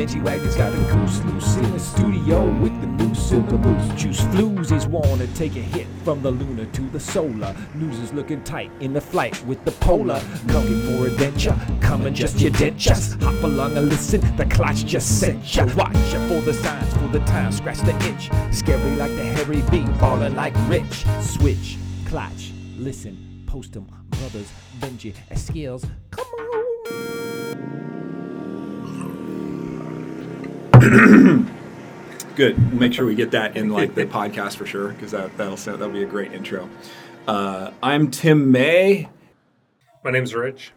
Benji Wagner's got a goose loose in the studio with the new silver moose. Juice floozies wanna take a hit from the lunar to the solar. News is looking tight in the flight with the polar. Looking for adventure, come and just your dentures. Hop along and listen, the clutch just sent ya. Watch ya for the signs, for the time, scratch the itch. Scary like the hairy bee, falling like rich. Switch, clutch, listen, post 'em, brothers, Benji, skills. Come Good. We'll make sure we get that in like the podcast for sure because that that'll sound, that'll be a great intro. Uh, I'm Tim May, My name's Rich.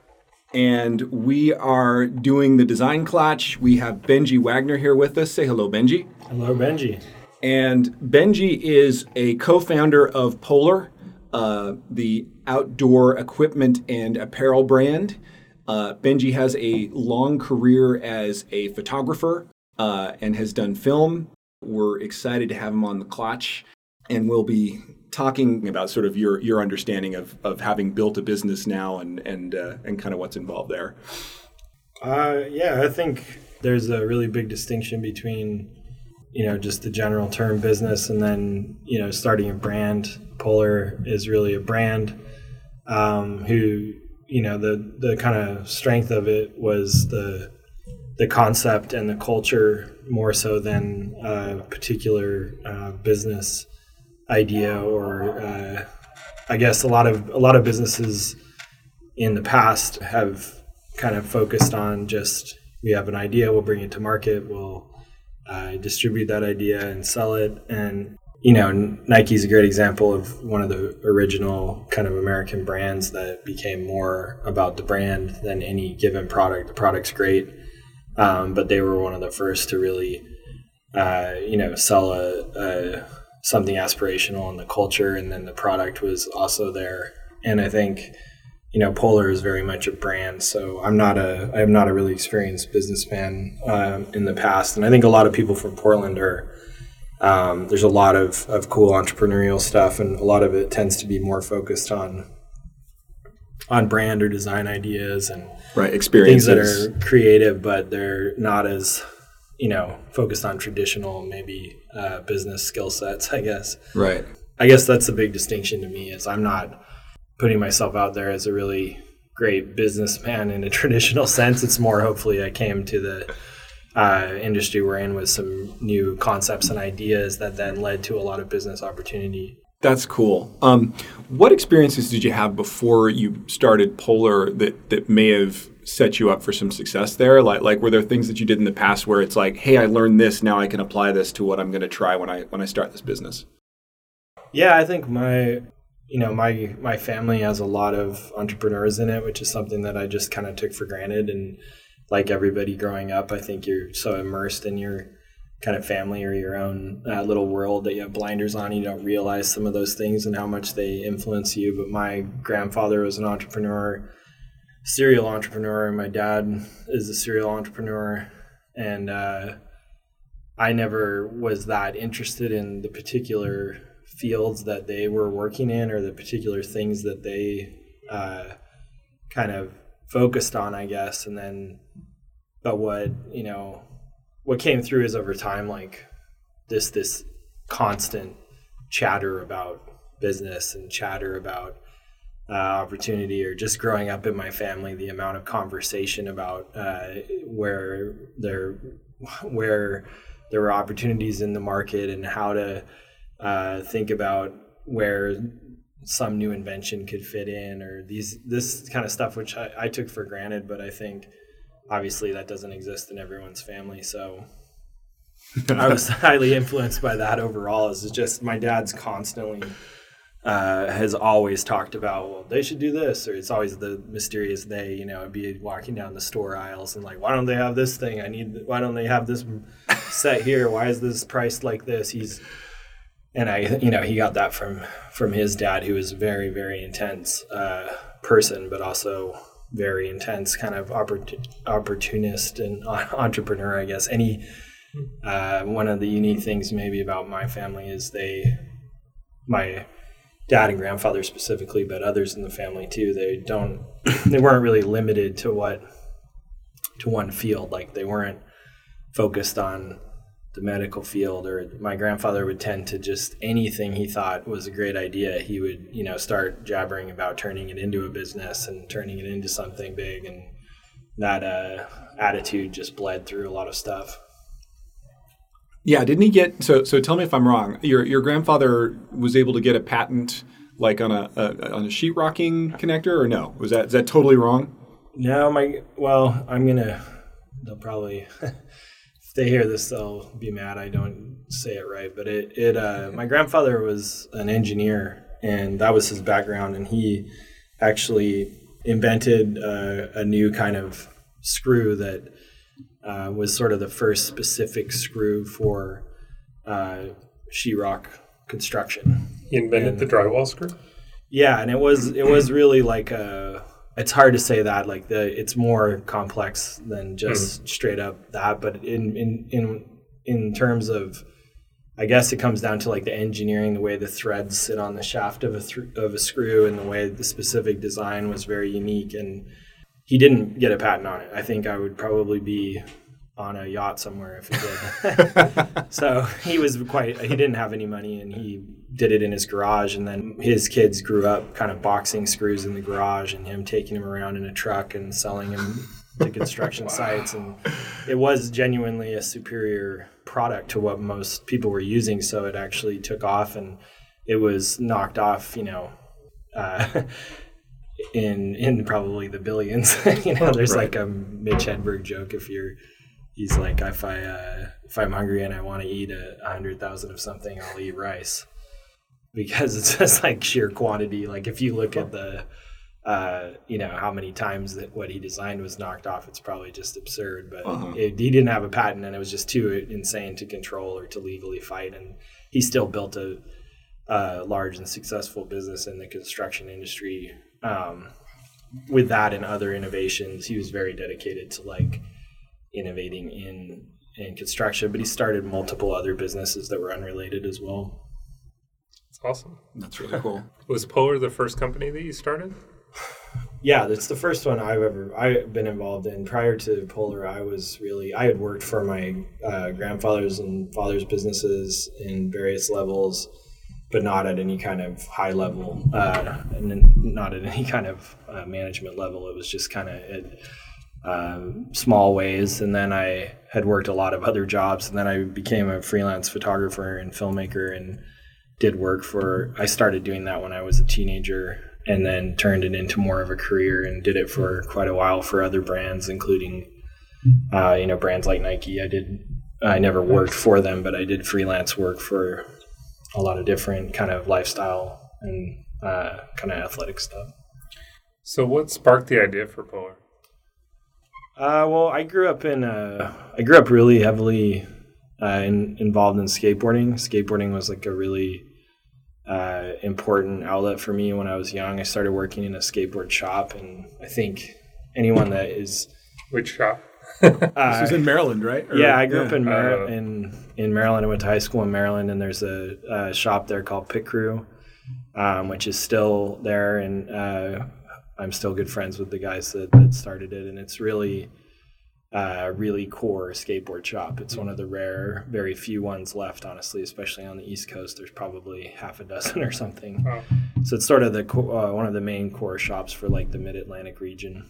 and we are doing the design clutch. We have Benji Wagner here with us. Say hello, Benji. Hello, Benji. And Benji is a co-founder of Poler, uh, the outdoor equipment and apparel brand. Uh, Benji has a long career as a photographer uh, and has done film. We're excited to have him on the clutch, and we'll be talking about sort of your your understanding of, of having built a business now and and uh, and kind of what's involved there. Uh, yeah, I think there's a really big distinction between, you know, just the general term business and then, you know, starting a brand. Poler is really a brand um, who, you know, the, the kind of strength of it was the, the concept and the culture more so than a particular uh, business idea or uh, I guess a lot of a lot of businesses in the past have kind of focused on just we have an idea, we'll bring it to market, we'll uh, distribute that idea and sell it. And you know, Nike's a great example of one of the original kind of American brands that became more about the brand than any given product. The product's great, um, but they were one of the first to really, uh, you know, sell a, a something aspirational in the culture, and then the product was also there. And I think you know, Poler is very much a brand. So I'm not a, I'm not a really experienced businessman um, in the past, and I think a lot of people from Portland are. Um, there's a lot of, of cool entrepreneurial stuff, and a lot of it tends to be more focused on on brand or design ideas and Right, experiences things that are creative, but they're not as you know focused on traditional maybe uh, business skill sets. I guess. right. I guess that's the big distinction to me is I'm not putting myself out there as a really great businessman in a traditional sense. It's more hopefully I came to the uh, industry we're in with some new concepts and ideas that then led to a lot of business opportunity. That's cool. Um, what experiences did you have before you started Poler that that may have set you up for some success there? Like like were there things that you did in the past where it's like, hey, I learned this, now I can apply this to what I'm going to try when I when I start this business? Yeah, I think my you know my my family has a lot of entrepreneurs in it, which is something that I just kind of took for granted. And like everybody growing up, I think you're so immersed in your kind of family or your own uh, little world that you have blinders on. You don't realize some of those things and how much they influence you. But my grandfather was an entrepreneur, serial entrepreneur, and my dad is a serial entrepreneur, and uh, I never was that interested in the particular fields that they were working in or the particular things that they uh, kind of focused on, I guess. And then, but what you know, what came through is over time, like this this constant chatter about business and chatter about uh, opportunity or just growing up in my family the amount of conversation about uh, where there where there were opportunities in the market and how to uh, think about where some new invention could fit in or these this kind of stuff which I, I took for granted but I think obviously that doesn't exist in everyone's family so I was highly influenced by that overall. Is just my dad's constantly uh, has always talked about well they should do this or it's always the mysterious they you know I'd be walking down the store aisles and like why don't they have this thing? I need why don't they have this set here? Why is this priced like this? He's and I you know he got that from from his dad who was very very intense uh, person but also very intense kind of oppor- opportunist and entrepreneur I guess he uh, one of the unique things maybe about my family is they my dad and grandfather specifically but others in the family too they don't they weren't really limited to what to one field. Like they weren't focused on the medical field or my grandfather would tend to just anything he thought was a great idea he would you know start jabbering about turning it into a business and turning it into something big and that uh, attitude just bled through a lot of stuff Yeah, didn't he get so? So tell me if I'm wrong. Your your grandfather was able to get a patent like on a, a on a sheetrocking connector, or no? Was that is that totally wrong? no my well i'm gonna they'll probably if they hear this they'll be mad i don't say it right but it, it uh, my grandfather was an engineer and that was his background and he actually invented uh, a new kind of screw that uh, was sort of the first specific screw for uh, sheetrock construction He invented And- the drywall screw. yeah, and it was it was really like a. It's hard to say that like the it's more complex than hmm. just straight up that, but in in in in terms of, I guess it comes down to like the engineering, the way the threads sit on the shaft of a thr of a screw, and the way the specific design was very unique. And he didn't get a patent on it. I think I would probably be on a yacht somewhere if he did. so he was quite he didn't have any money and he did it in his garage and then his kids grew up kind of boxing screws in the garage and him taking them around in a truck and selling them to construction sites and it was genuinely a superior product to what most people were using so it actually took off and it was knocked off you know uh, in in probably the billions. You know there's Right. like a mitch hedberg joke if you're he's like if i uh, if i'm hungry and i want to eat a hundred thousand of something i'll eat rice because it's just like sheer quantity. Like if you look at the uh, you know how many times that what he designed was knocked off it's probably just absurd but Uh-huh. it, he didn't have a patent and it was just too insane to control or to legally fight and he still built a, a large and successful business in the construction industry. Um, with that and other innovations he was very dedicated to like innovating in in construction but he started multiple other businesses that were unrelated as well awesome. That's really cool. Was Poler the first company that you started? Yeah, that's the first one I've ever I've been involved in. Prior to Poler, I was really I had worked for my uh, grandfather's and father's businesses in various levels, but not at any kind of high level, uh, and not at any kind of uh, management level. It was just kind of at um, small ways. And then I had worked a lot of other jobs, and then I became a freelance photographer and filmmaker and did work for. I started doing that when I was a teenager and then turned it into more of a career and did it for quite a while for other brands, including, uh, you know, brands like Nike. I did, I never worked for them, but I did freelance work for a lot of different kind of lifestyle and uh, kind of athletic stuff. So, what sparked the idea for Poler? Uh, well, I grew up in, uh, I grew up really heavily uh, in, involved in skateboarding. Skateboarding was like a really uh, important outlet for me when I was young. I started working in a skateboard shop, and I think anyone that is Which shop? uh, This is in Maryland, right? Or- yeah, I grew up in Mar- Uh, in in Maryland. I went to high school in Maryland, and there's a, a shop there called Pit Crew, um, which is still there, and uh, I'm still good friends with the guys that, that started it, and it's really. Uh, really core skateboard shop. It's one of the rare, very few ones left, honestly, especially on the East Coast. There's probably half a dozen or something. Wow. So it's sort of the uh, one of the main core shops for like the Mid Atlantic region.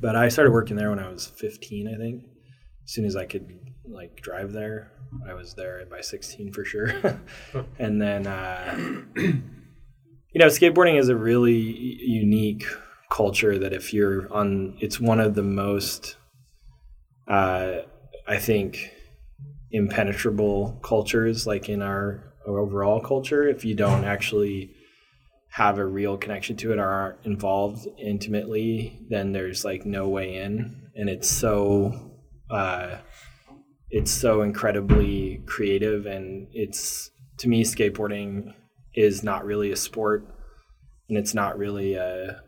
But I started working there when I was 15, I think. As soon as I could like drive there, I was there by 16 for sure. and then, uh, you know, skateboarding is a really unique culture that if you're on, it's one of the most, uh, I think, impenetrable cultures like in our overall culture if you don't actually have a real connection to it or aren't involved intimately then there's like no way in. And it's so uh, it's so incredibly creative and it's to me skateboarding is not really a sport and it's not really a,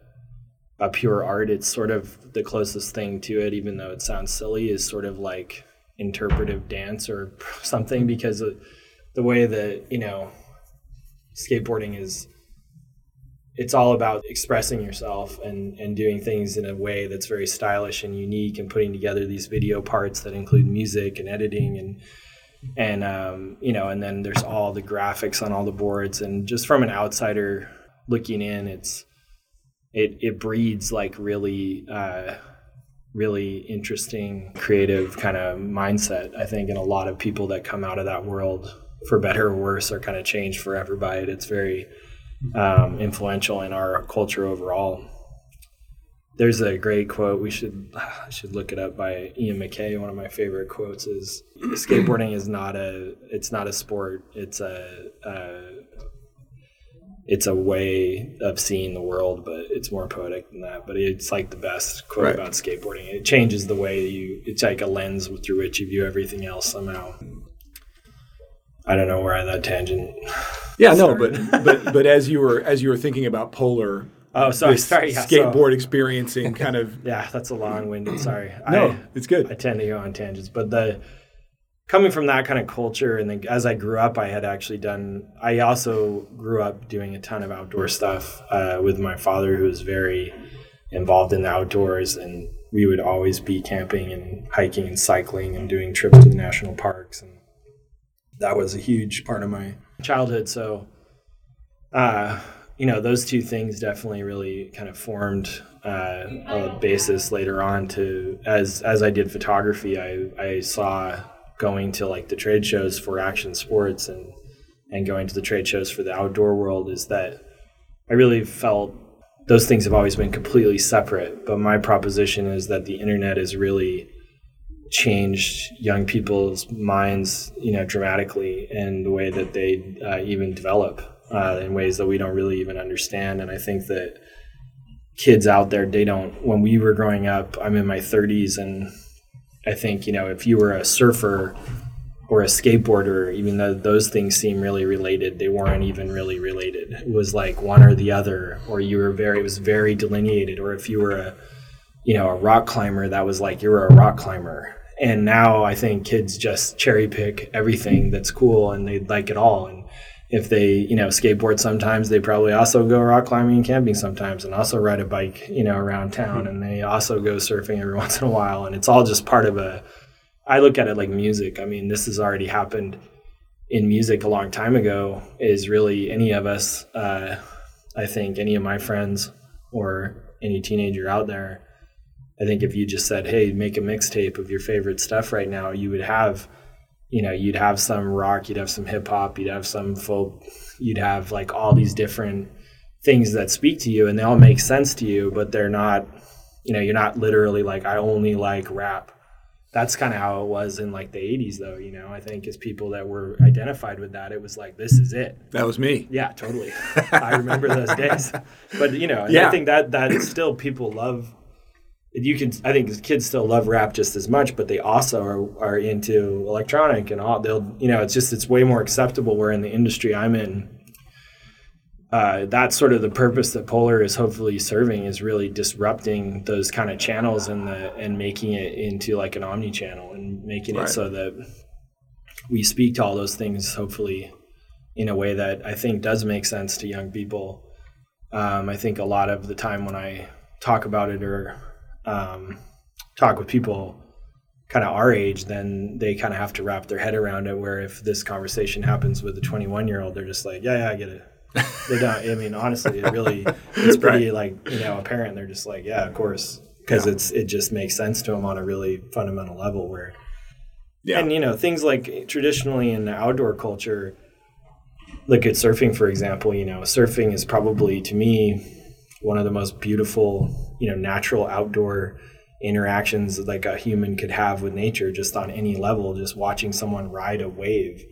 a pure art it's sort of the closest thing to it even though it sounds silly is sort of like interpretive dance or something because the way that you know skateboarding is it's all about expressing yourself and, and doing things in a way that's very stylish and unique and putting together these video parts that include music and editing and and um, you know and then there's all the graphics on all the boards and just from an outsider looking in it's it, it breeds like really uh, really interesting creative kind of mindset i think and a lot of people that come out of that world for better or worse are kind of changed forever by it it's very um, influential in our culture overall. There's a great quote. We should I should look it up by Ian MacKaye. One of my favorite quotes is skateboarding is not a it's not a sport. It's a, a it's a way of seeing the world, but it's more poetic than that. But it's like the best quote Right. about skateboarding. It changes the way you. It's like a lens through which you view everything else somehow. I don't know where I that tangent. Yeah, no, but but but as you were as you were thinking about Poler, Oh, uh, sorry, this sorry. Yeah, so- skateboard experiencing kind of Yeah, that's a long-winded. Sorry. no, I, it's good. I tend to go on tangents, but the coming from that kind of culture, and then as I grew up, I had actually done. I also grew up doing a ton of outdoor stuff uh, with my father, who was very involved in the outdoors, and we would always be camping and hiking and cycling and doing trips to the national parks, and that was a huge part of my childhood. So, uh, you know, those two things definitely really kind of formed uh, a basis later on to as as I did photography. I I saw going to like the trade shows for action sports and and going to the trade shows for the outdoor world is that I really felt those things have always been completely separate. But my proposition is that the internet has really changed young people's minds, you know, dramatically in the way that they uh, even develop uh, in ways that we don't really even understand. And I think that kids out there, they don't. When we were growing up, I'm in my 30s, and I think you know, if you were a surfer or a skateboarder, even though those things seem really related, they weren't even really related. It was like one or the other, or you were very, it was very delineated. Or if you were a, you know, a rock climber, that was like you were a rock climber. And now I think kids just cherry pick everything that's cool and they like it all. And if they, you know, skateboard sometimes, they probably also go rock climbing and camping sometimes and also ride a bike, you know, around town. And they also go surfing every once in a while. And it's all just part of a, I look at it like music. I mean, this has already happened in music a long time ago. Is really any of us, uh, I think, any of my friends or any teenager out there. I think if you just said, "Hey, make a mixtape of your favorite stuff right now," you would have, you know, you'd have some rock, you'd have some hip hop, you'd have some folk, you'd have like all these different things that speak to you, and they all make sense to you, but they're not, you know, you're not literally like, "I only like rap." that's kind of how it was in like the 80s though you know i think as people that were identified with that it was like this is it That was me. yeah totally i remember those days but you know Yeah. i think that that still people love you can i think kids still love rap just as much but they also are, are into electronic and all they'll you know it's just it's way more acceptable where in the industry i'm in uh, that's sort of the purpose that Poler is hopefully serving is really disrupting those kind of channels and the and making it into like an omni channel and making Right. it so that we speak to all those things hopefully in a way that I think does make sense to young people. Um, I think a lot of the time when I talk about it or um, talk with people kind of our age, then they kind of have to wrap their head around it. Where if this conversation happens with a 21 year old, they're just like, yeah, yeah, I get it. they don't. I mean, honestly, it really it's pretty like you know apparent. They're just like, yeah, of course, because Yeah. it's it just makes sense to them on a really fundamental level. Where Yeah. and you know things like traditionally in the outdoor culture, look at surfing for example. You know, surfing is probably to me one of the most beautiful, you know, natural outdoor interactions like a human could have with nature just on any level just watching someone ride a wave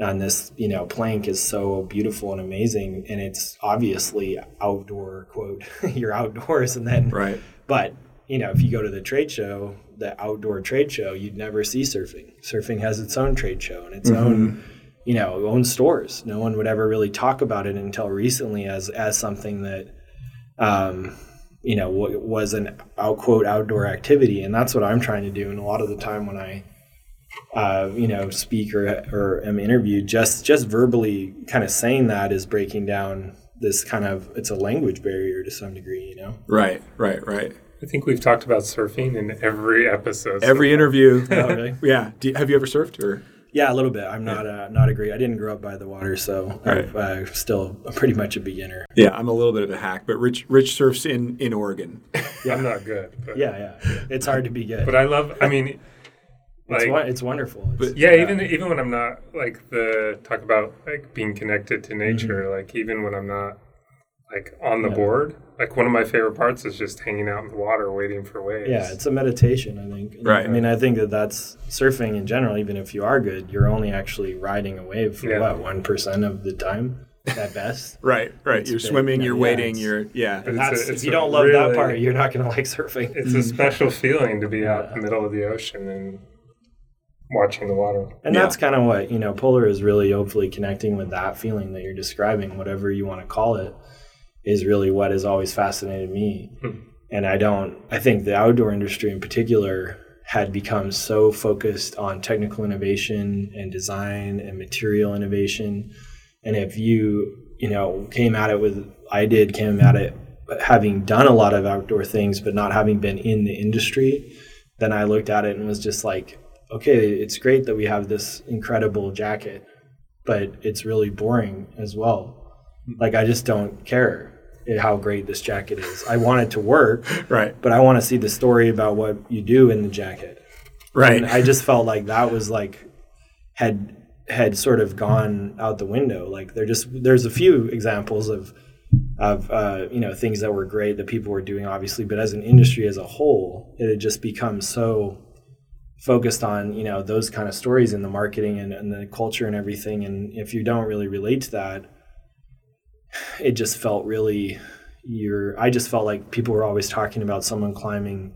on this you know plank is so beautiful and amazing and it's obviously outdoor quote you're outdoors and then Right. but you know if you go to the trade show the outdoor trade show you'd never see surfing. Surfing has its own trade show and its own you know own stores. No one would ever really talk about it until recently as as something that um you know wa- was an out quote outdoor activity and that's what i'm trying to do and a lot of the time when i uh, you know, speak or, or am interviewed, just just verbally kind of saying that is breaking down this kind of it's a language barrier to some degree, you know. Right, right, right. I think we've talked about surfing in every episode. so Every interview. Oh, really? yeah. Do you, have you ever surfed or? Yeah, a little bit. I'm not uh, not a great. I didn't grow up by the water, so Right. I'm uh, still pretty much a beginner. Yeah, I'm a little bit of a hack, but Rich Rich surfs in in Oregon. I'm not good. But, Yeah, yeah. It's hard to be good. But I love, I mean, it's, like, won- it's wonderful. It's- But- yeah, even even when I'm not like the talk about like being connected to nature, like even when I'm not like on the Yeah. board, like one of my favorite parts is just hanging out in the water waiting for waves. Yeah, it's a meditation, I think. Right. I mean, I think that that's surfing in general. Even if you are good, you're only actually riding a wave for Yeah. what one percent of the time at best. Right, right. It's you're been- swimming, yeah, you're yeah, waiting, you're yeah. But And It's a- it's if you don't love that part, you're not going to like surfing. it's a special feeling to be out Yeah. in the middle of the ocean and watching the water. And Yeah. that's kind of what, you know, Poler is really hopefully connecting with that feeling that you're describing, whatever you want to call it, is really what has always fascinated me. Hmm. And I don't, I think the outdoor industry in particular had become so focused on technical innovation and design and material innovation. And if you, you know, came at it with, I did, came at it having done a lot of outdoor things, but not having been in the industry, then I looked at it and was just like, okay, it's great that we have this incredible jacket, but it's really boring as well. Like, I just don't care how great this jacket is. I want it to work, Right, but I want to see the story about what you do in the jacket. right. And I just felt like that was like had had sort of gone out the window. Like there just there's a few examples of of uh, you know things that were great that people were doing, obviously, but as an industry as a whole, it had just become so focused on you know those kind of stories in the marketing and, and the culture and everything. And if you don't really relate to that, it just felt really you're. I just felt like people were always talking about someone climbing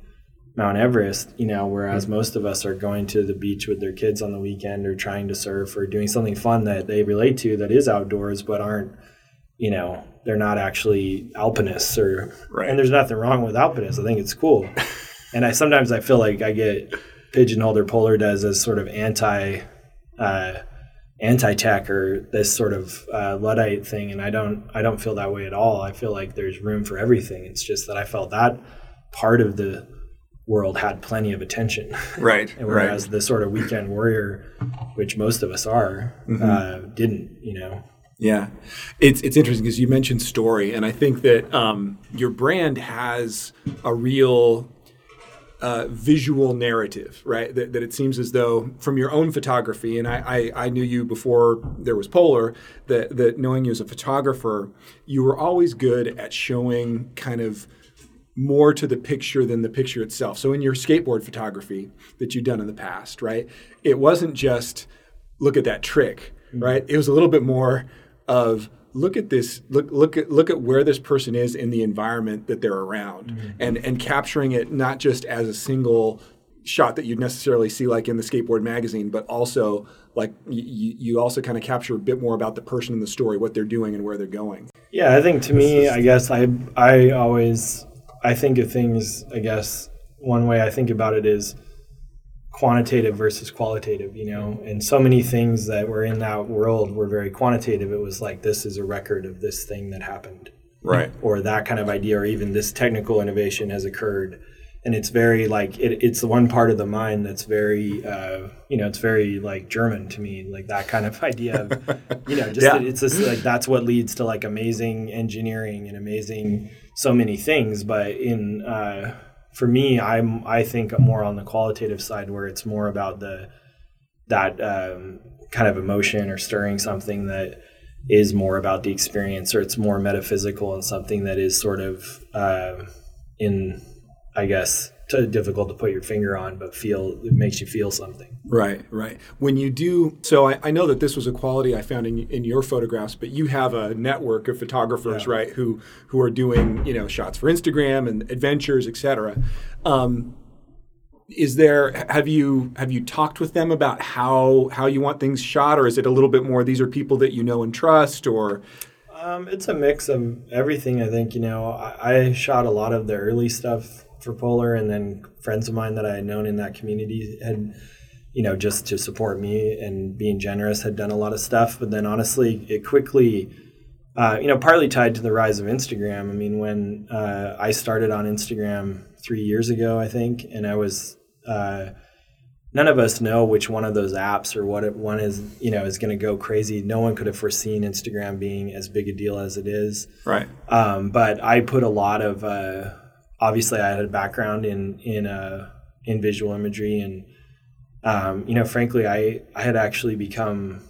Mount Everest, you know, whereas most of us are going to the beach with their kids on the weekend or trying to surf or doing something fun that they relate to that is outdoors but aren't, you know, they're not actually alpinists or Right. and there's nothing wrong with alpinists. I think it's cool. and I sometimes I feel like I get pigeonholed or Poler does as sort of anti uh anti-tech or this sort of uh, luddite thing and i don't i don't feel that way at all. I feel like there's room for everything. It's just that i felt that part of the world had plenty of attention. Right, and right. whereas the sort of weekend warrior which most of us are uh, didn't you know? Yeah, it's it's interesting because you mentioned story, and I think that um, your brand has a real uh, visual narrative, right? That, that it seems as though from your own photography, and I, I, I knew you before there was Poler, that that knowing you as a photographer, you were always good at showing kind of more to the picture than the picture itself. So in your skateboard photography that you've done in the past, right? It wasn't just look at that trick, right? It was a little bit more of look at this look look at look at where this person is in the environment that they're around mm-hmm. and and capturing it not just as a single shot that you'd necessarily see like in the skateboard magazine but also like you, you also kind of capture a bit more about the person in the story what they're doing and where they're going Yeah, I think to me, I guess I I always I think of things. I guess one way I think about it is quantitative versus qualitative. You know, and so many things that were in that world were very quantitative. It was like this is a record of this thing that happened, right or that kind of idea, or even this technical innovation has occurred. And it's very like it, it's the one part of the mind that's very, uh, you know, it's very like German to me, like that kind of idea of, you know, just Yeah. it's just like that's what leads to like amazing engineering and amazing so many things. But in uh, for me, I'm I think more on the qualitative side where it's more about the that um, kind of emotion or stirring something that is more about the experience or it's more metaphysical and something that is sort of uh, in I guess t- difficult to put your finger on, but feel it makes you feel something. Right, right. When you do, so I, I know that this was a quality I found in, in your photographs, but you have a network of photographers, Yeah. right, who who are doing you know shots for Instagram and adventures, etc. Um, is there have you have you talked with them about how how you want things shot, or is it a little bit more these are people that you know and trust, or Um, it's a mix of everything. I think you know I, I shot a lot of the early stuff for Poler, and then friends of mine that I had known in that community had, you know, just to support me and being generous, had done a lot of stuff. But then honestly, it quickly uh, you know, partly tied to the rise of Instagram. I mean, when uh, I started on Instagram three years ago, I think, and I was, uh, none of us know which one of those apps or what it, one is, you know, is going to go crazy. No one could have foreseen Instagram being as big a deal as it is. Right. Um, but I put a lot of, uh, obviously, I had a background in in uh, in visual imagery, and um, you know, frankly, I I had actually become.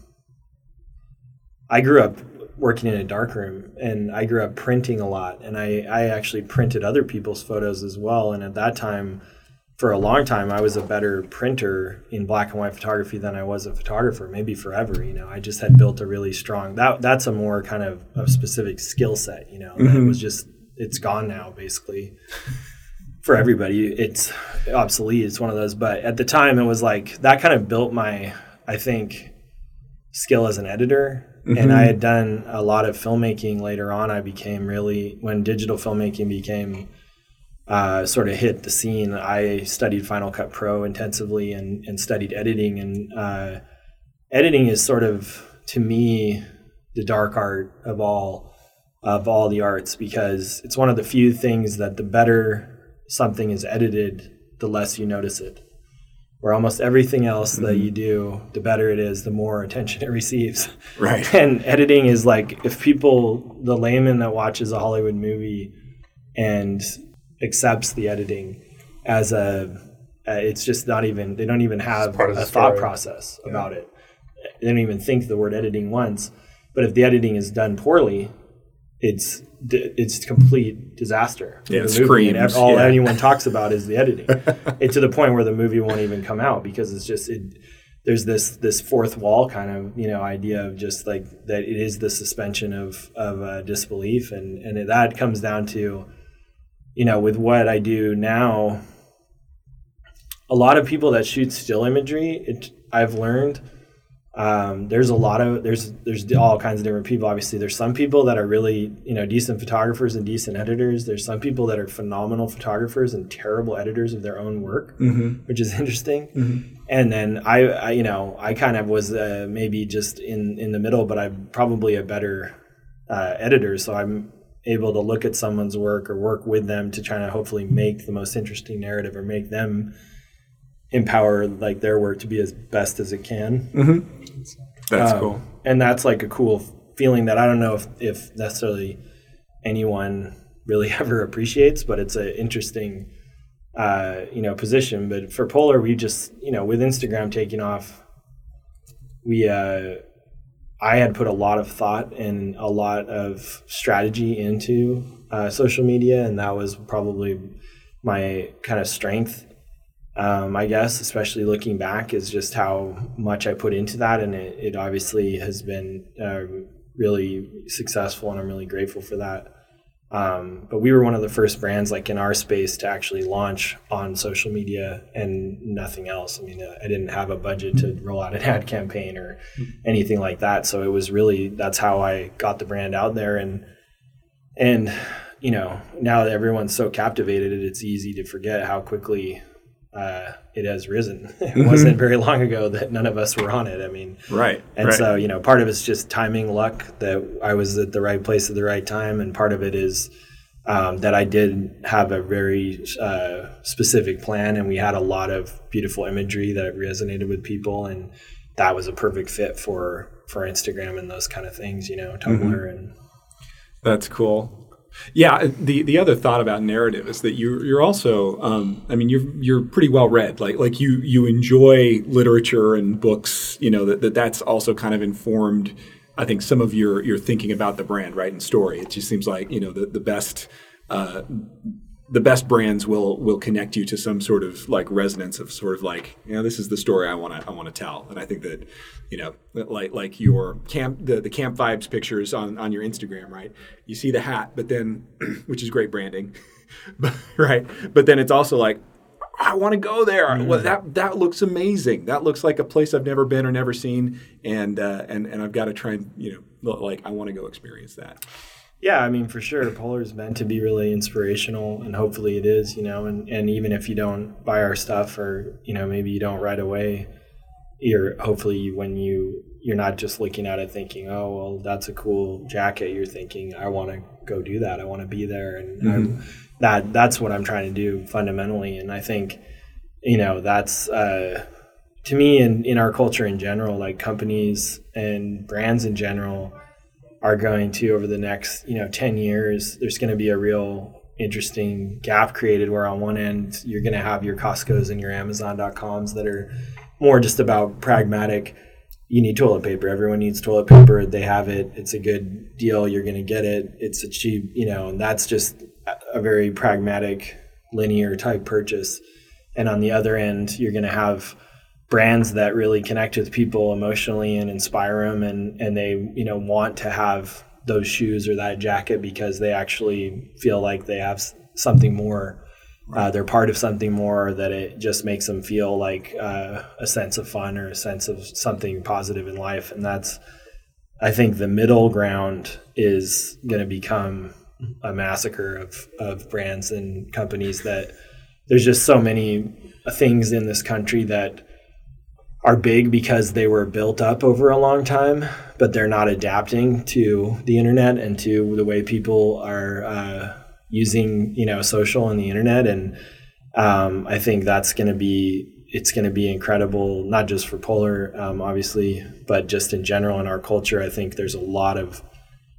I grew up working in a darkroom and I grew up printing a lot and I, I actually printed other people's photos as well. And at that time, for a long time, I was a better printer in black and white photography than I was a photographer, maybe forever. You know, I just had built a really strong, that that's a more kind of a specific skill set, you know, mm-hmm. it was just, it's gone now basically for everybody. It's obsolete. It's one of those, but at the time it was like, that kind of built my, I think, skill as an editor Mm-hmm. And I had done a lot of filmmaking later on. I became really, when digital filmmaking became uh, sort of hit the scene, I studied Final Cut Pro intensively and, and studied editing. And uh, editing is sort of, to me, the dark art of all of all the arts because it's one of the few things that the better something is edited, the less you notice it where almost everything else mm-hmm. that you do, the better it is, the more attention it receives. Right. And editing is like if people, the layman that watches a Hollywood movie and accepts the editing as a, uh, it's just not even, they don't even have a thought process yeah. about it. They don't even think the word editing once. But if the editing is done poorly, it's it's complete disaster. Yeah, it screams. all yeah. anyone talks about is the editing, it, to the point where the movie won't even come out because it's just it. There's this this fourth wall kind of you know idea of just like that it is the suspension of of uh, disbelief and and it, that comes down to you know with what I do now. A lot of people that shoot still imagery, it, I've learned um, there's a lot of there's there's all kinds of different people. Obviously, there's some people that are really you know decent photographers and decent editors. There's some people that are phenomenal photographers and terrible editors of their own work, mm-hmm. which is interesting. Mm-hmm. And then I, I, you know I kind of was uh, maybe just in in the middle, but I'm probably a better uh, editor, so I'm able to look at someone's work or work with them to try to hopefully make the most interesting narrative or make them empower like their work to be as best as it can. Mm-hmm. That's um, cool, and that's like a cool feeling that I don't know if if necessarily anyone really ever appreciates, but it's an interesting uh, you know position. But for Poler, we just you know with Instagram taking off, we uh, I had put a lot of thought and a lot of strategy into uh, social media, and that was probably my kind of strength um, I guess, especially looking back, is just how much I put into that. And it, it obviously has been uh, really successful, and I'm really grateful for that. Um, but we were one of the first brands, like in our space, to actually launch on social media and nothing else. I mean, uh, I didn't have a budget to roll out an ad campaign or anything like that. So it was really that's how I got the brand out there. And and you know, now that everyone's so captivated, it's easy to forget how quickly uh, it has risen. it mm-hmm. wasn't very long ago that none of us were on it. I mean, right. And right. so, you know, part of it's just timing, luck that I was at the right place at the right time, and part of it is um, that I did have a very uh, specific plan, and we had a lot of beautiful imagery that resonated with people, and that was a perfect fit for for Instagram and those kind of things. You know, Tumblr mm-hmm. and. That's cool. Yeah, the the other thought about narrative is that you you're also um, I mean you're you're pretty well read. Like like you you enjoy literature and books you know that, that that's also kind of informed I think some of your your thinking about the brand right and story. It just seems like you know the the best uh, the best brands will will connect you to some sort of like resonance of sort of like you know this is the story I want to I want to tell and I think that you know like like your camp the, the camp vibes pictures on on your Instagram right you see the hat but then which is great branding but, right but then it's also like I want to go there. Mm. Well, that that looks amazing. That looks like a place I've never been or never seen, and uh, and and I've got to try and you know like I want to go experience that. Yeah, I mean, for sure, Poler is meant to be really inspirational, and hopefully it is, you know. And, and even if you don't buy our stuff, or you know, maybe you don't right away, you're hopefully when you you're not just looking at it thinking, oh well, that's a cool jacket. You're thinking, I want to go do that. I want to be there, and mm-hmm. that that's what I'm trying to do fundamentally. And I think, you know, that's uh, to me in in our culture in general, like companies and brands in general are going to over the next you know 10 years there's going to be a real interesting gap created where on one end you're going to have your costcos and your amazon.coms that are more just about pragmatic. You need toilet paper. Everyone needs toilet paper. They have it. It's a good deal. You're going to get it. It's a cheap you know and that's just a very pragmatic linear type purchase. And on the other end you're going to have brands that really connect with people emotionally and inspire them and and they you know want to have those shoes or that jacket because they actually feel like they have something more uh, they're part of something more that it just makes them feel like uh, a sense of fun or a sense of something positive in life. And that's i think the middle ground is going to become a massacre of, of brands and companies that there's just so many things in this country that are big because they were built up over a long time, but they're not adapting to the internet and to the way people are uh, using, you know, social and the internet. And um, I think that's going to be it's going to be incredible, not just for Poler, um, obviously, but just in general in our culture. I think there's a lot of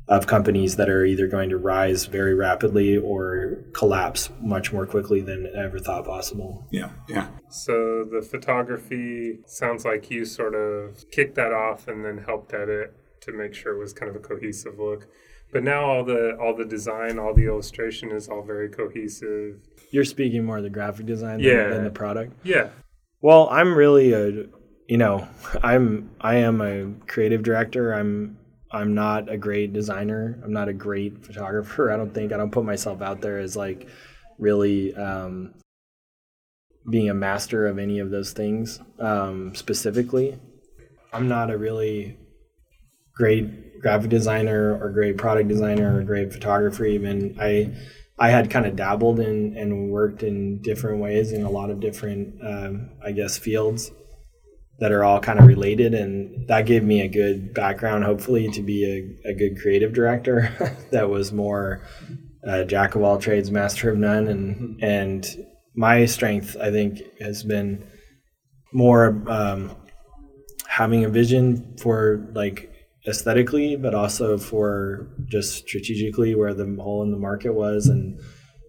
of companies that are either going to rise very rapidly or collapse much more quickly than ever thought possible. Yeah, yeah. So the photography sounds like you sort of kicked that off and then helped edit to make sure it was kind of a cohesive look. But now all the all the design, all the illustration is all very cohesive. You're speaking more of the graphic design yeah. than, than the product. Yeah. Well, I'm really a you know, I'm I am a creative director. I'm I'm not a great designer. I'm not a great photographer. I don't think I don't put myself out there as like really um, being a master of any of those things um, specifically. I'm not a really great graphic designer or great product designer or great photographer. Even I, I had kind of dabbled in and worked in different ways in a lot of different, um, I guess, fields that are all kind of related and that gave me a good background hopefully to be a, a good creative director that was more uh, jack of all trades master of none and mm-hmm. and my strength i think has been more um, having a vision for like aesthetically but also for just strategically where the hole in the market was and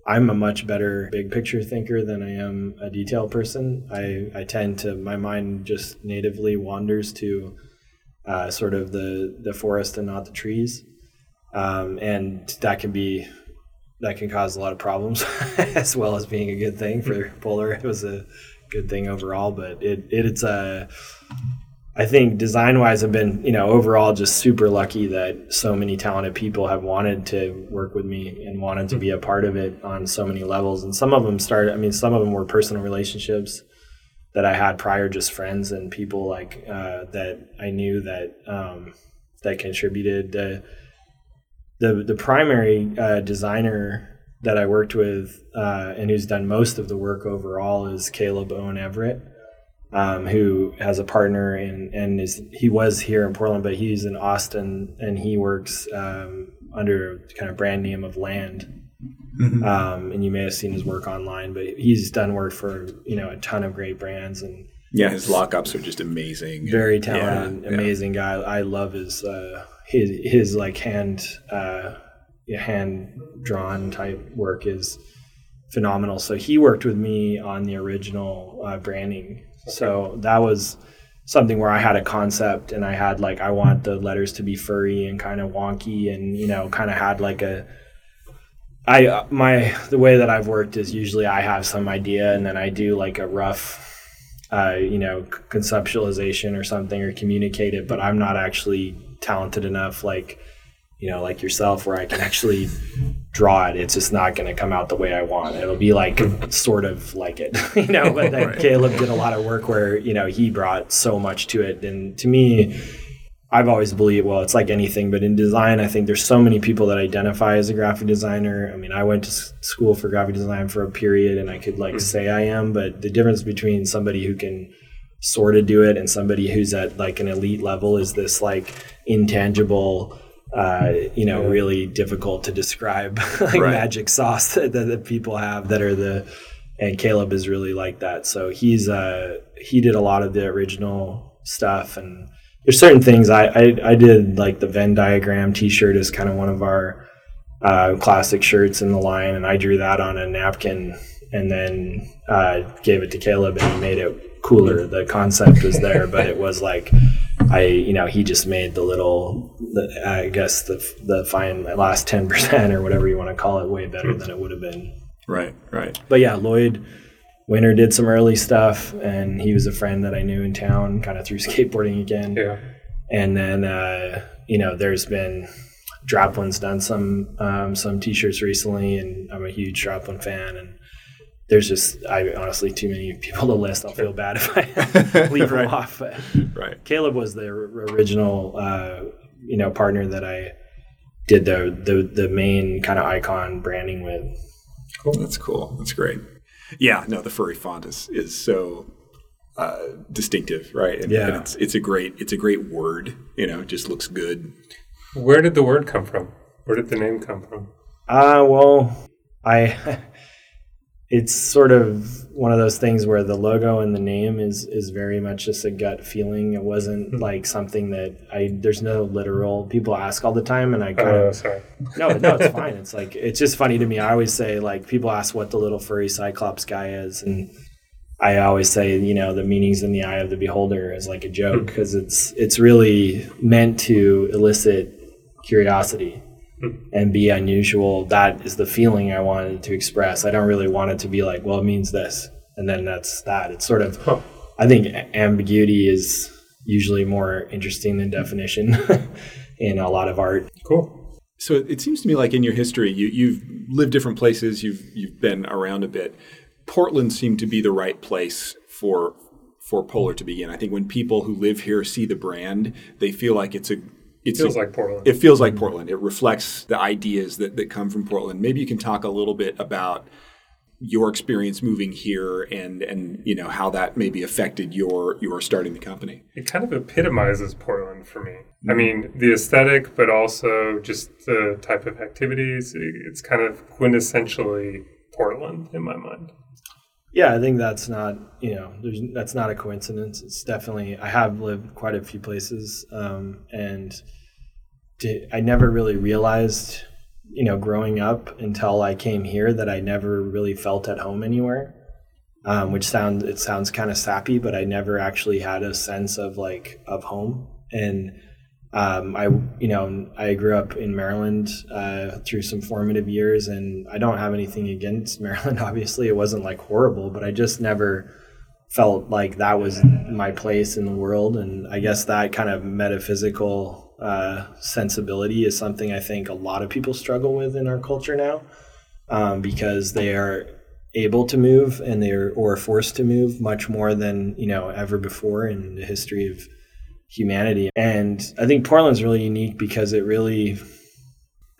I'm a much better big picture thinker than I am a detail person. I, I tend to, my mind just natively wanders to uh, sort of the, the forest and not the trees. Um, and that can be, that can cause a lot of problems as well as being a good thing for Poler. It was a good thing overall, but it, it it's a, I think design wise, I've been, you know, overall just super lucky that so many talented people have wanted to work with me and wanted to be a part of it on so many levels. And some of them started, I mean, some of them were personal relationships that I had prior, just friends and people like uh, that I knew that um, that contributed. The the, the primary uh, designer that I worked with uh, and who's done most of the work overall is Caleb Owen Everett um, who has a partner and and is he was here in Portland, but he's in Austin and he works um, under kind of brand name of Land. Mm-hmm. Um, and you may have seen his work online, but he's done work for you know a ton of great brands and yeah, his lockups are just amazing. Very talented, yeah, amazing yeah. guy. I love his uh, his his like hand uh, hand drawn type work is phenomenal. So he worked with me on the original uh, branding so that was something where I had a concept and I had like I want the letters to be furry and kind of wonky and you know kind of had like a I my the way that I've worked is usually I have some idea and then I do like a rough uh, you know conceptualization or something or communicate it but I'm not actually talented enough like you know like yourself where I can actually draw it, it's just not going to come out the way I want. It'll be like sort of like it, you know. But then right. Caleb did a lot of work where you know he brought so much to it, and to me, I've always believed well, it's like anything, but in design, I think there's so many people that identify as a graphic designer. I mean, I went to school for graphic design for a period, and I could like mm-hmm. say I am, but the difference between somebody who can sort of do it and somebody who's at like an elite level is this like intangible uh, you know, yeah. really difficult to describe like right. magic sauce that, that, people have that are the and Caleb is really like that. So he's uh he did a lot of the original stuff and there's certain things I, I, I did like the Venn diagram T-shirt is kind of one of our uh, classic shirts in the line, and I drew that on a napkin and then uh, gave it to Caleb, and he made it cooler. The concept was there, but it was like I, you know, he just made the little, the, I guess the the fine last ten percent or whatever you want to call it way better than it would have been. Right, right. But yeah, Lloyd Winter did some early stuff, and he was a friend that I knew in town, kind of through skateboarding again. Yeah. And then, uh, you know, there's been Draplin's done some um, some t-shirts recently, and I'm a huge Draplin fan. And there's just, I honestly, too many people to list. I'll feel bad if I leave right. them off. But right. Caleb was the original, uh, you know, partner that I did the the the main kind of icon branding with. Cool. That's cool. That's great. Yeah, no, the furry font is is so uh, distinctive, right? And, yeah, and it's it's a great it's a great word. You know, it just looks good. Where did the word come from? Where did the name come from? Uh well, I it's sort of one of those things where the logo and the name is is very much just a gut feeling. It wasn't mm-hmm. like something that I there's no literal. People ask all the time, and I kind oh, of sorry. no, no, it's fine. It's like it's just funny to me. I always say like people ask what the little furry cyclops guy is, and I always say you know the meanings in the eye of the beholder is like a joke because hmm. it's it's really meant to elicit curiosity Mm-hmm. and be unusual. That is the feeling I wanted to express. I don't really want it to be like, well, it means this, and then that's that. It's sort of, huh. I think ambiguity is usually more interesting than definition in a lot of art. Cool. So it seems to me like in your history, you, you've lived different places, you've you've been around a bit. Portland seemed to be the right place for for Poler to begin. I think when people who live here see the brand, they feel like it's a it feels like Portland. It feels like Portland. It reflects the ideas that, that come from Portland. Maybe you can talk a little bit about your experience moving here and and you know how that maybe affected your your starting the company. It kind of epitomizes Portland for me. Mm-hmm. I mean, the aesthetic, but also just the type of activities. It's kind of quintessentially Portland in my mind. Yeah, I think that's not you know that's not a coincidence. It's definitely I have lived quite a few places, um, and to, I never really realized you know growing up until I came here that I never really felt at home anywhere. Um, which sounds it sounds kind of sappy, but I never actually had a sense of like of home and um, I, you know, I grew up in Maryland uh, through some formative years, and I don't have anything against Maryland. Obviously, it wasn't like horrible, but I just never felt like that was my place in the world. And I guess that kind of metaphysical uh, sensibility is something I think a lot of people struggle with in our culture now, um, because they are able to move and they're or forced to move much more than you know ever before in the history of humanity. And I think Portland's really unique because it really,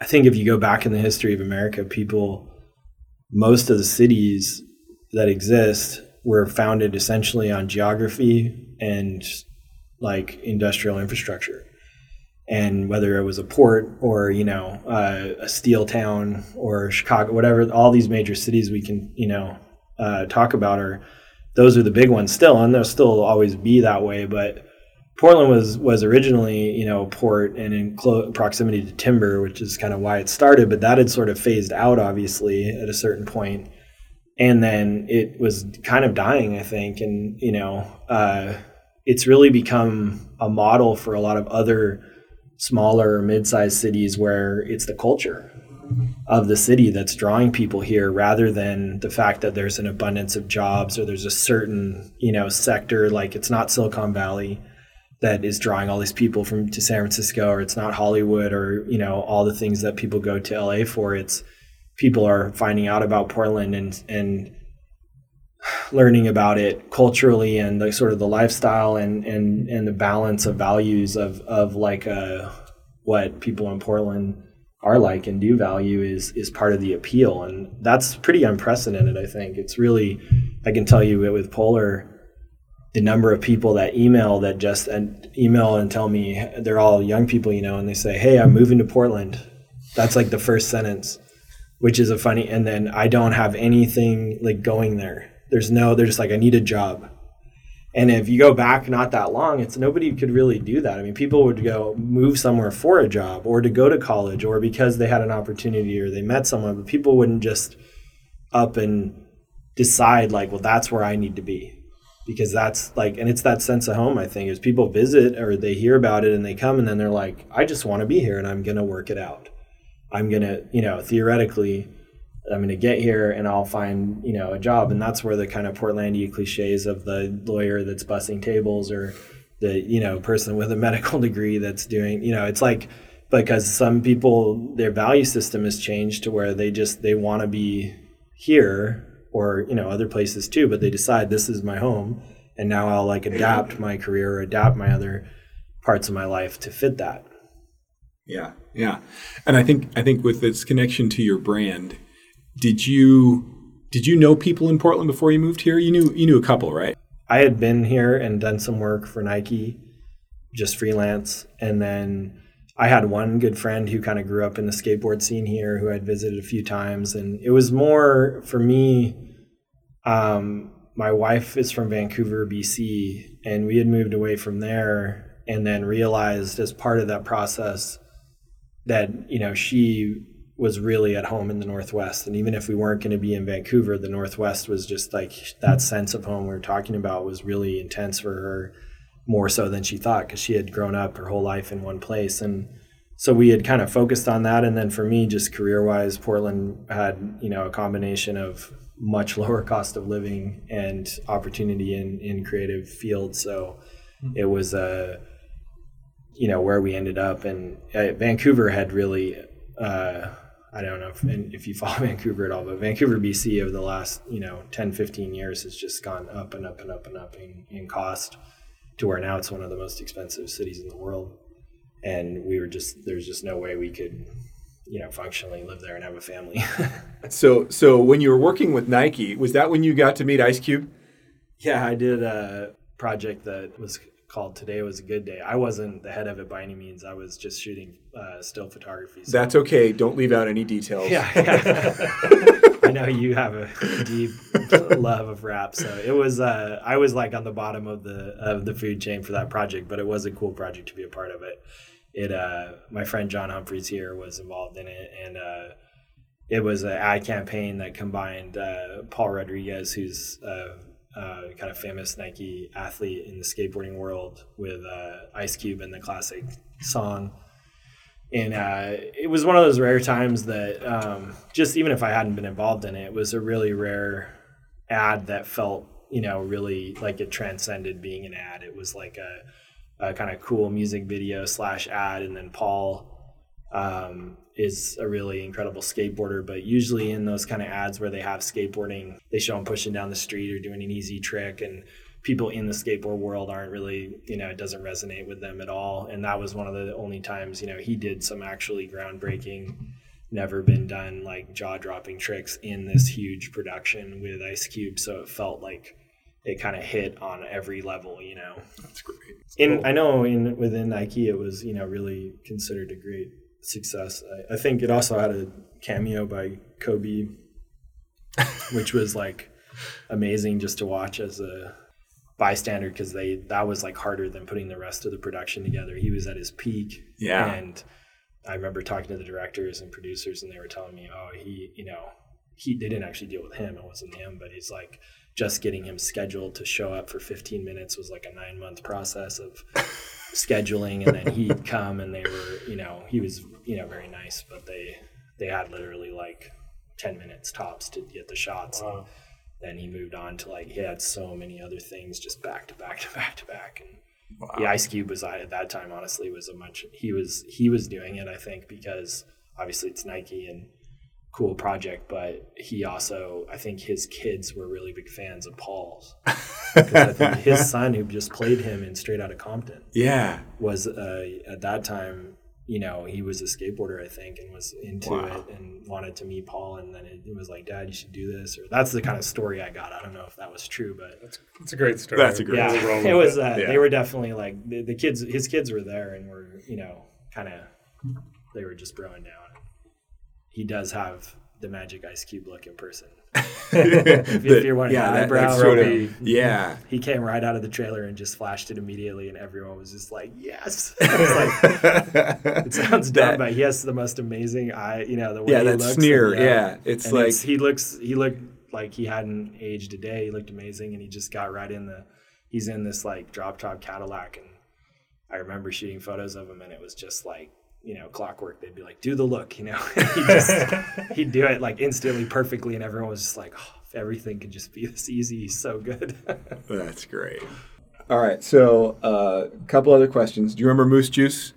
I think if you go back in the history of America, people, most of the cities that exist were founded essentially on geography and like industrial infrastructure. And whether it was a port or, you know, uh, a steel town or Chicago, whatever, all these major cities we can, you know, uh, talk about are, those are the big ones still, and they'll still always be that way. But Portland was was originally you know a port and in clo- proximity to timber, which is kind of why it started. But that had sort of phased out, obviously, at a certain point, and then it was kind of dying, I think. And you know, uh, it's really become a model for a lot of other smaller, mid-sized cities where it's the culture of the city that's drawing people here rather than the fact that there's an abundance of jobs or there's a certain you know sector like it's not silicon valley that is drawing all these people from to San Francisco or it's not Hollywood or you know all the things that people go to LA for. It's people are finding out about Portland and and learning about it culturally and the sort of the lifestyle and and and the balance of values of of like uh what people in Portland are like and do value is is part of the appeal and that's pretty unprecedented I think it's really I can tell you with Poler the number of people that email that just and email and tell me they're all young people, you know, and they say, "Hey, I'm moving to Portland." That's like the first sentence, which is a funny. And then I don't have anything like going there. There's no. They're just like, I need a job. And if you go back not that long, it's nobody could really do that. I mean, people would go move somewhere for a job or to go to college or because they had an opportunity or they met someone, but people wouldn't just up and decide like, well, that's where I need to be. Because that's like, and it's that sense of home, I think, is people visit or they hear about it and they come and then they're like, I just want to be here and I'm to work it out. I'm to, you know, theoretically, I'm going to get here and I'll find, you know, a job. And that's where the kind of Portlandia cliches of the lawyer that's bussing tables or the, you know, person with a medical degree that's doing, you know, it's like, because some people, their value system has changed to where they just, they want to be here or, you know, other places too, but they decide this is my home. And now I'll like adapt my career or adapt my other parts of my life to fit that. Yeah, yeah, and I think I think with its connection to your brand, did you did you know people in Portland before you moved here? You knew you knew a couple, right? I had been here and done some work for Nike, just freelance, and then I had one good friend who kind of grew up in the skateboard scene here, who I'd visited a few times, and it was more for me. Um, my wife is from Vancouver, BC, and we had moved away from there, and then realized as part of that process that you know she was really at home in the Northwest. And even if we weren't going to be in Vancouver, the Northwest was just like that sense of home we were talking about was really intense for her, more so than she thought, because she had grown up her whole life in one place. And so we had kind of focused on that. And then for me, just career wise, Portland had, you know, a combination of much lower cost of living and opportunity in, in creative fields. So it was a, uh, you know, where we ended up. And uh, Vancouver had really, uh, I don't know if, if you follow Vancouver at all, but Vancouver, BC, over the last you know 10, 15 years has just gone up and up and up and up in, in cost to where now it's one of the most expensive cities in the world. And we were just there's just no way we could you know functionally live there and have a family. so so when you were working with Nike, was that when you got to meet Ice Cube? Yeah, I did a project that was called Today Was a Good Day. I wasn't the head of it by any means. I was just shooting uh, still photography. So. That's okay. Don't leave out any details. Yeah. yeah. I know you have a deep love of rap. So it was, uh, I was like on the bottom of the, of the food chain for that project, but it was a cool project to be a part of it. It, uh, my friend John Humphreys here was involved in it. And, uh, it was an ad campaign that combined uh, Paul Rodriguez, who's uh, kind of famous Nike athlete in the skateboarding world with uh, Ice Cube and the classic song. And uh, it was one of those rare times that um, just even if I hadn't been involved in it, it was a really rare ad that felt, you know, really like it transcended being an ad. It was like a, a kind of cool music video slash ad. And then Paul um, is a really incredible skateboarder. But usually in those kind of ads where they have skateboarding, they show him pushing down the street or doing an easy trick, and people in the skateboard world aren't really, you know, it doesn't resonate with them at all. And that was one of the only times, you know, he did some actually groundbreaking, never been done like jaw dropping tricks in this huge production with Ice Cube. So it felt like it kind of hit on every level, you know. That's great. That's in cool. I know in within Nike it was, you know, really considered a great success. I, I think it also had a cameo by Kobe, which was like amazing just to watch as a bystander because they that was like harder than putting the rest of the production together. He was at his peak. Yeah. And I remember talking to the directors and producers and they were telling me, oh, he, you know, he they didn't actually deal with him. It wasn't him, but he's like just getting him scheduled to show up for 15 minutes was like a nine month process of scheduling and then he'd come and they were you know he was you know very nice but they they had literally like 10 minutes tops to get the shots wow. and then he moved on to like he had so many other things just back to back to back to back and wow. the ice cube was I at that time honestly was a much he was he was doing it i think because obviously it's nike and cool project, but he also, I think his kids were really big fans of Paul's. I think his son, who just played him in Straight Outta Compton, yeah, was uh, at that time, you know, he was a skateboarder, I think, and was into Wow. it and wanted to meet Paul. And then it, it was like, Dad, you should do this. Or that's the kind of story I got. I don't know if that was true, but It's a great story. That's a great yeah, with it was. Uh, Yeah. They were definitely like the, the kids. His kids were there and were you know kind of they were just growing down. He does have the magic ice cube look in person. if, if you're wanting yeah, that, that sort of, rubby, yeah. he came right out of the trailer and just flashed it immediately, and everyone was just like, "Yes!" It like, it sounds dumb, That- but he has the most amazing eye. You know the way Yeah, he that looks sneer, and, yeah, it's and like- he looks. He looked like he hadn't aged a day. He looked amazing, and he just got right in the. He's in this like drop top Cadillac, and I remember shooting photos of him, and it was just like you know clockwork. They'd be like, "Do the look," you know. he just he'd do it like instantly, perfectly, and everyone was just like, "Oh, if everything could just be this easy, he's so good." That's great. All right, so a uh, couple other questions. Do you remember Moose Juice?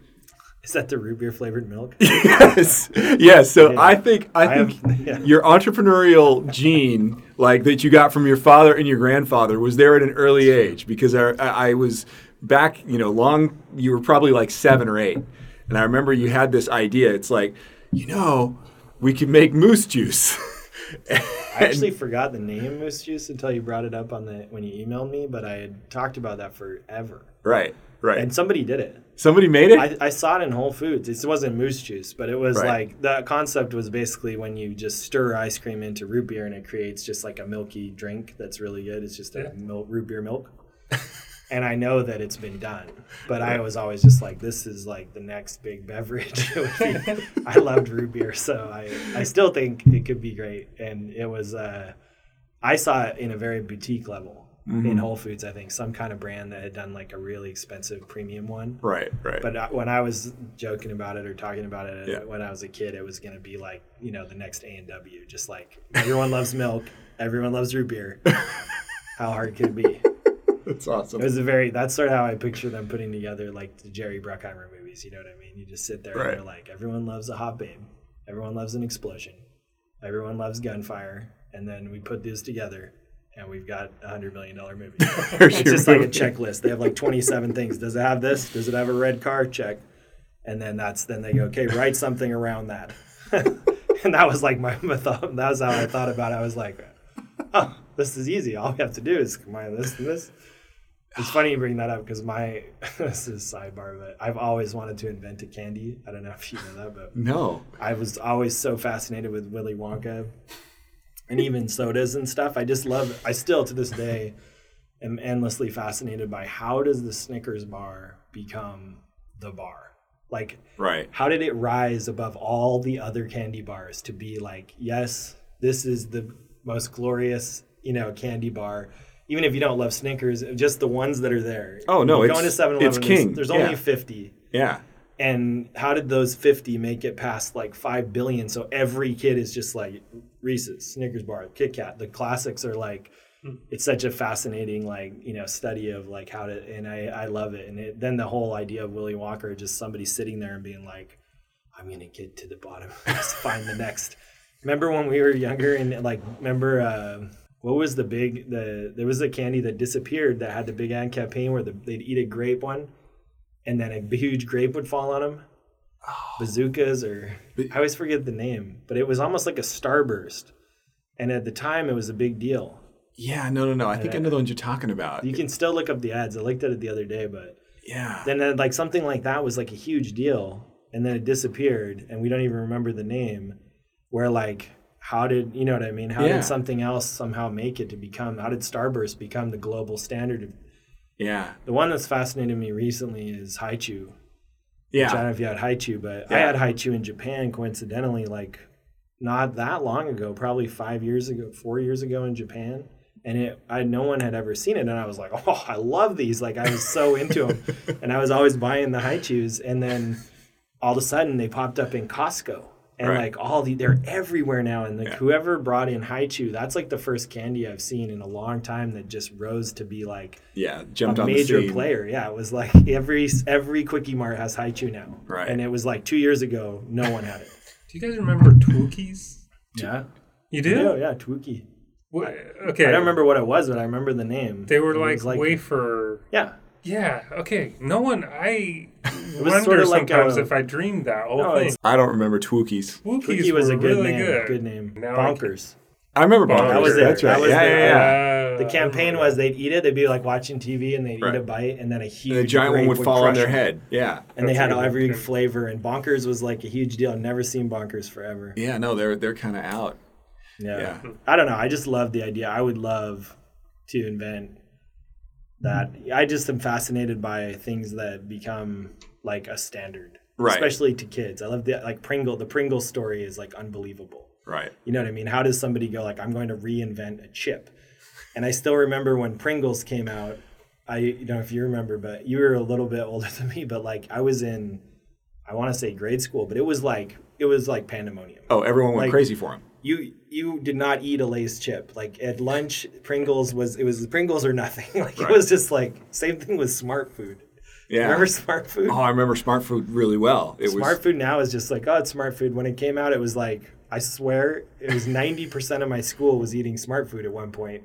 Is that the root beer flavored milk? yes. Yes. So Yeah. I think I, I think have- yeah. your entrepreneurial gene, like that you got from your father and your grandfather, was there at an early age because I, I I was back, you know, long. You were probably like seven or eight, and I remember you had this idea. It's like, you know, we could make moose juice. I actually forgot the name Moose Juice until you brought it up on the when you emailed me, but I had talked about that forever. right. Right. And somebody did it. Somebody made it. I, I saw it in Whole Foods. It wasn't moose juice, but it was Right. like the concept was basically when you just stir ice cream into root beer and it creates just like a milky drink that's really good. It's just a milk, root beer milk. and I know that it's been done, but I was always just like, this is like the next big beverage. It would be- I loved root beer, so I, I still think it could be great. And it was, uh, I saw it in a very boutique level in Whole Foods, I think, some kind of brand that had done like a really expensive premium one. right. Right. But I- when I was joking about it or talking about it Yeah. when I was a kid, it was going to be like you know the next A and W, just like everyone loves milk, everyone loves root beer. How hard could it be? That's awesome. It was a very that's sort of how I picture them putting together like the Jerry Bruckheimer movies. You know what I mean? You just sit there Right. and you're like, everyone loves a hot babe, everyone loves an explosion, everyone loves gunfire, and then we put these together. And we've got a hundred million dollar movie. it's just like a checklist. They have like twenty seven things. Does it have this? Does it have a red car? Check. And then that's then they go, okay, write something around that. and that was like my, my thought. That was how I thought about it. I was like, oh, this is easy. All we have to do is combine this and this. It's funny you bring that up because my this is sidebar, but I've always wanted to invent a candy. I don't know if you know that, but no. I was always so fascinated with Willy Wonka and even sodas and stuff. I just love. I still to this day am endlessly fascinated by how does the Snickers bar become the bar? Like Right. how did it rise above all the other candy bars to be like, yes, this is the most glorious, you know, candy bar. Even if you don't love Snickers, just the ones that are there. Oh, no, You go it's- into 7 it's king, There's, there's yeah. only 50 Yeah. and how did those 50 make it past like 5 billion? So every kid is just like reese's snickers bar kit kat. The classics are like it's such a fascinating like you know study of like how to and i i love it. And it, then the whole idea of Willy Wonka just somebody sitting there and being like i'm gonna get to the bottom find the next. Remember when we were younger and like remember uh what was the big the there was a candy that disappeared that had the big ad campaign where the, they'd eat a grape one and then a huge grape would fall on them. Oh. Bazookas, or I always forget the name, but it was almost like a starburst. And at the time, it was a big deal. Yeah. No. No. No. I think I know the ones you're talking about. You can still look up the ads. I looked at it the other day, but Yeah. then like something like that was like a huge deal, and then it disappeared, and we don't even remember the name. Where like, how did you know what I mean? How Yeah. did something else somehow make it to become? How did Starburst become the global standard? Of, Yeah. the one that's fascinated me recently is Hi-Chew. Yeah, I don't know if you had Hi-Chew, but I Yeah. had Hi-Chew in Japan coincidentally, like not that long ago, probably five years ago, four years ago in Japan. And it, I no one had ever seen it, and I was like, "Oh, I love these!" Like I was so into them, and I was always buying the Hi-Chews. And then all of a sudden, they popped up in Costco, and Right. like all the they're everywhere now. And like Yeah. whoever brought in Hi-Chew, that's like the first candy I've seen in a long time that just rose to be like Yeah. Jumped a on major the player. Yeah, it was like every every quickie mart has Hi-Chew now. Right. And it was like two years ago, no one had it. Do you guys remember Twookies? yeah. You do? Yeah, yeah, Twookie. Wha- okay. I don't remember what it was, but I remember the name. They were It like, wafer. Yeah. Yeah. Okay. No one. I wonder sorta like sometimes a- if I dreamed that whole No, thing. it's- I don't remember Twookies. Wookiees Cookie was were a good really name. good. Good name. Now I Bonkers. I remember Bonkers. Bonkers. That was it. That's right. that was yeah, their, yeah, yeah. Uh, The campaign was they'd eat it. They'd be like watching TV and they'd Right. eat a bite, and then a huge And the giant one grape would fall on crush their them. head. Yeah. And they That's had really every good. flavor. And Bonkers was like a huge deal. I've never seen Bonkers forever. Yeah, no, they're they're kind of out. Yeah. Yeah. I don't know. I just love the idea. I would love to invent that. I just am fascinated by things that become like a standard, Right. especially to kids. I love the like Pringle. The Pringle story is like unbelievable. Right. You know what I mean? How does somebody go like, I'm going to reinvent a chip? And I still remember when Pringles came out. I you know if you remember, but you were a little bit older than me. But like I was in, I want to say grade school, but it was like it was like pandemonium Oh, everyone went Like- crazy for him. You you did not eat a Lay's chip. Like at lunch, Pringles was it was Pringles or nothing. Like Right. it was just like same thing with Smart Food. Yeah. Remember Smart Food? Oh, I remember Smart Food really well. It Smart was Food now is just like oh it's Smart Food. When it came out, it was like I swear it was ninety percent of my school was eating Smart Food at one point.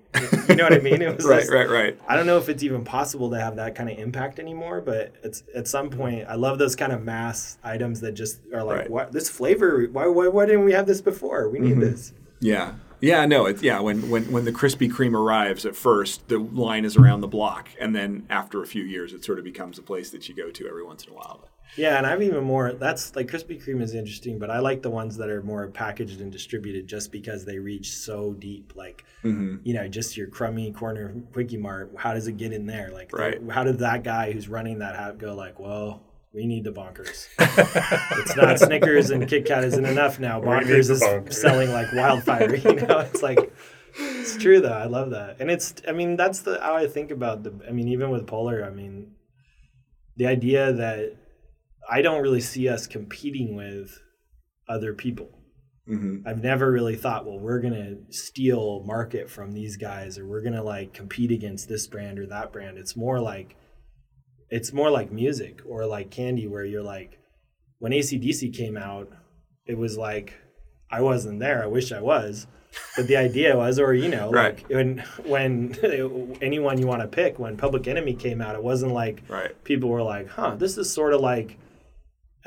You know what I mean? It was right, just- right, right. I don't know if it's even possible to have that kind of impact anymore, but it's at some point. I love those kind of mass items that just are like, Right. Mm-hmm. what this flavor? Why, why, why didn't we have this before? We need this. Yeah. Yeah, no, it's yeah, when, when when the Krispy Kreme arrives at first, the line is around the block, and then after a few years it sort of becomes a place that you go to every once in a while. Yeah, and I'm even more. That's like Krispy Kreme is interesting, but I like the ones that are more packaged and distributed just because they reach so deep. Like, Mm-hmm. you know, just your crummy corner quickie mart. How does it get in there? Like, Right. how did that guy who's running that have go like, well, we need the bonkers. it's not Snickers and Kit Kat isn't enough now. Bonkers is bonkers. selling like wildfire. You know, it's like. It's true though. I love that, and it's. I mean, that's the how I think about the. I mean, even with Poler, I mean, the idea that I don't really see us competing with other people. Mm-hmm. I've never really thought, well, we're gonna steal market from these guys, or we're gonna like compete against this brand or that brand. It's more like, it's more like music or like candy, where you're like, when ACDC came out, it was like, I wasn't there. I wish I was, but the idea was, or you know, Right. like when when anyone you want to pick, when Public Enemy came out, it wasn't like Right. people were like, huh, this is sort of like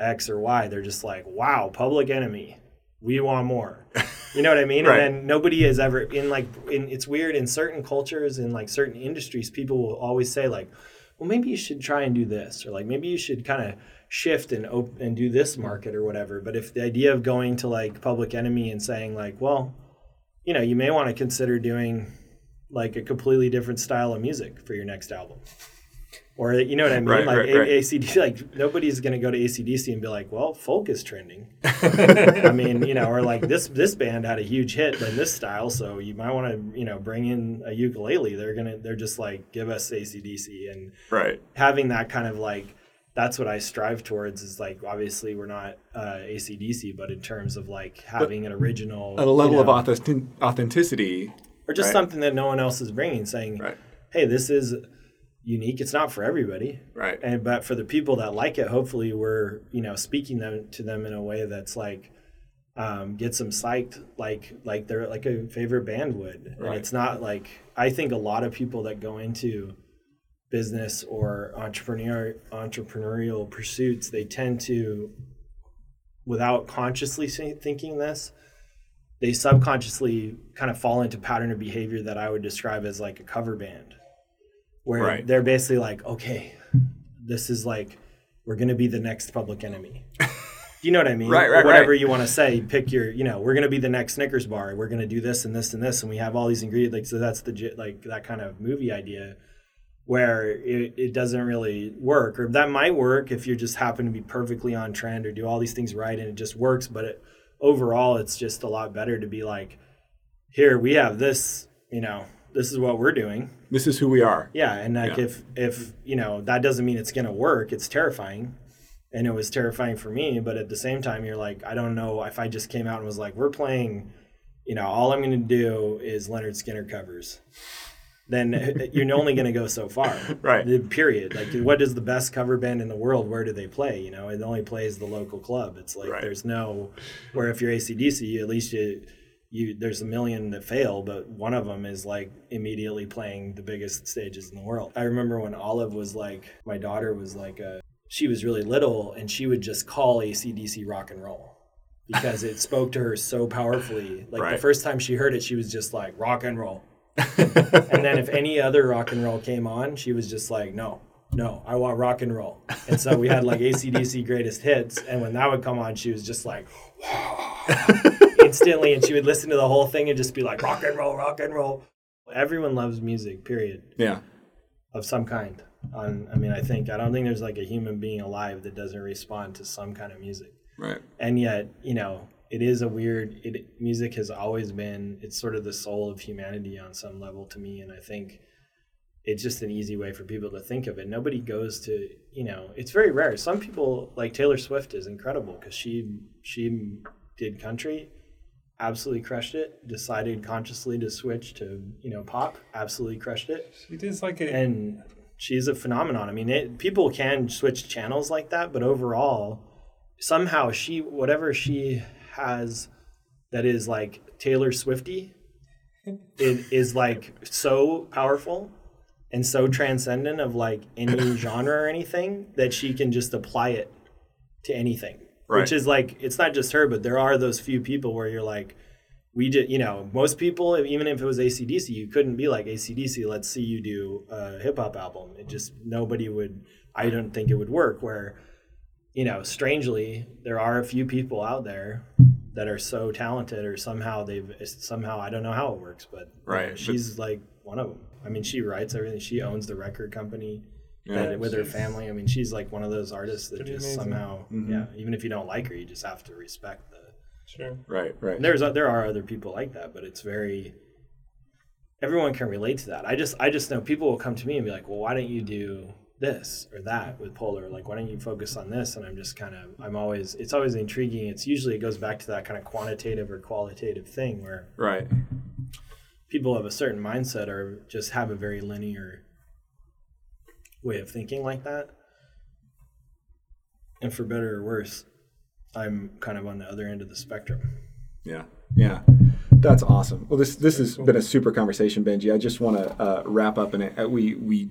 X or Y. They're just like, wow, public enemy. We want more. You know what I mean? Right. And then nobody has ever in like in it's weird in certain cultures in like certain industries, people will always say like, well, maybe you should try and do this, or like maybe you should kind of shift and op- and do this market or whatever. But if the idea of going to like public enemy and saying like, well, you know, you may want to consider doing like a completely different style of music for your next album. Or you know what I mean? Right, like right, right. ACD, like nobody's gonna go to ACDC and be like, "Well, folk is trending." I mean, you know, or like this this band had a huge hit in this style, so you might want to you know bring in a ukulele. They're gonna they're just like give us ACDC and Right. having that kind of like that's what I strive towards is like obviously we're not uh, ACDC, but in terms of like having an original At a level you of know, authentic- authenticity. or just something that no one else is bringing, saying. "Hey, this is unique. It's not for everybody." Right. and but for the people that like it hopefully we're you know speaking them to them in a way that's like um, gets them psyched like like they're like a favorite band would and it's not like i think a lot of people that go into business or entrepreneur entrepreneurial pursuits they tend to without consciously thinking this they subconsciously kind of fall into pattern of behavior that i would describe as like a cover band where Right. they're basically like okay this is like we're going to be the next public enemy. You know what i mean? Right, Or right, whatever right. you want to say. Pick your you know we're going to be the next snickers bar. We're going to do this and this and this and we have all these ingredients. Like so that's the like that kind of movie idea where it, it doesn't really work. Or that might work if you just happen to be perfectly on trend or do all these things right and it just works but it, overall it's just a lot better to be like here we have this you know this is what we're doing This is who we are. yeah and like Yeah. if if you know that doesn't mean it's gonna work it's terrifying and it was terrifying for me but at the same time you're like i don't know if i just came out and was like we're playing you know all i'm gonna do is Lynyrd Skynyrd covers then you're only going to go so far Right. the period like what is the best cover band in the world where do they play you know it only plays the local club it's like Right. there's no where if you're acdc at least you you there's a million that fail, but one of them is like immediately playing the biggest stages in the world. I remember when Olive was like, my daughter was like a, she was really little, and she would just call ACDC rock and roll because it spoke to her so powerfully. Like Right. the first time she heard it, she was just like rock and roll. and then if any other rock and roll came on, she was just like, no, no, I want rock and roll. And so we had like ACDC greatest hits. And when that would come on, she was just like, instantly. And she would listen to the whole thing and just be like, rock and roll, rock and roll. Everyone loves music, period, Yeah. of some kind. On, I mean, I think, I don't think there's like a human being alive that doesn't respond to some kind of music Right. and yet you know it is a weird it music has always been it's sort of the soul of humanity on some level to me and i think it's just an easy way for people to think of it nobody goes to you know it's very rare some people like taylor swift is incredible because she she did country absolutely crushed it decided consciously to switch to you know pop absolutely crushed it It is like it, and she's a phenomenon. I mean, it, people can switch channels like that, but overall, somehow she whatever she has that is like Taylor Swifty, it is like so powerful and so transcendent of like any genre or anything that she can just apply it to anything. Right. Which is like it's not just her, but there are those few people where you're like, we just you know most people even if it was acdc you couldn't be like acdc let's see you do a hip-hop album. It just nobody would i don't think it would work where you know strangely there are a few people out there that are so talented or somehow they've somehow i don't know how it works but you know, Right, but- she's like one of them i mean she writes everything. She owns the record company Yeah, that- with her family i mean she's like one of those artists that just amazing. somehow Mm-hmm. yeah even if you don't like her you just have to respect the sure. Right. Right. and there's there are other people like that, but it's very everyone can relate to that. I just I just know people will come to me and be like, "Well, why don't you do this or that with Poler? Like, why don't you focus on this?" And I'm just kind of I'm always it's always intriguing. It's usually it goes back to that kind of quantitative or qualitative thing where Right. people have a certain mindset or just have a very linear way of thinking like that. And for better or worse, I'm kind of on the other end of the spectrum. Yeah, yeah, that's awesome. Well, this this has been a super conversation, Benji. I just want to uh, wrap up, and uh, we we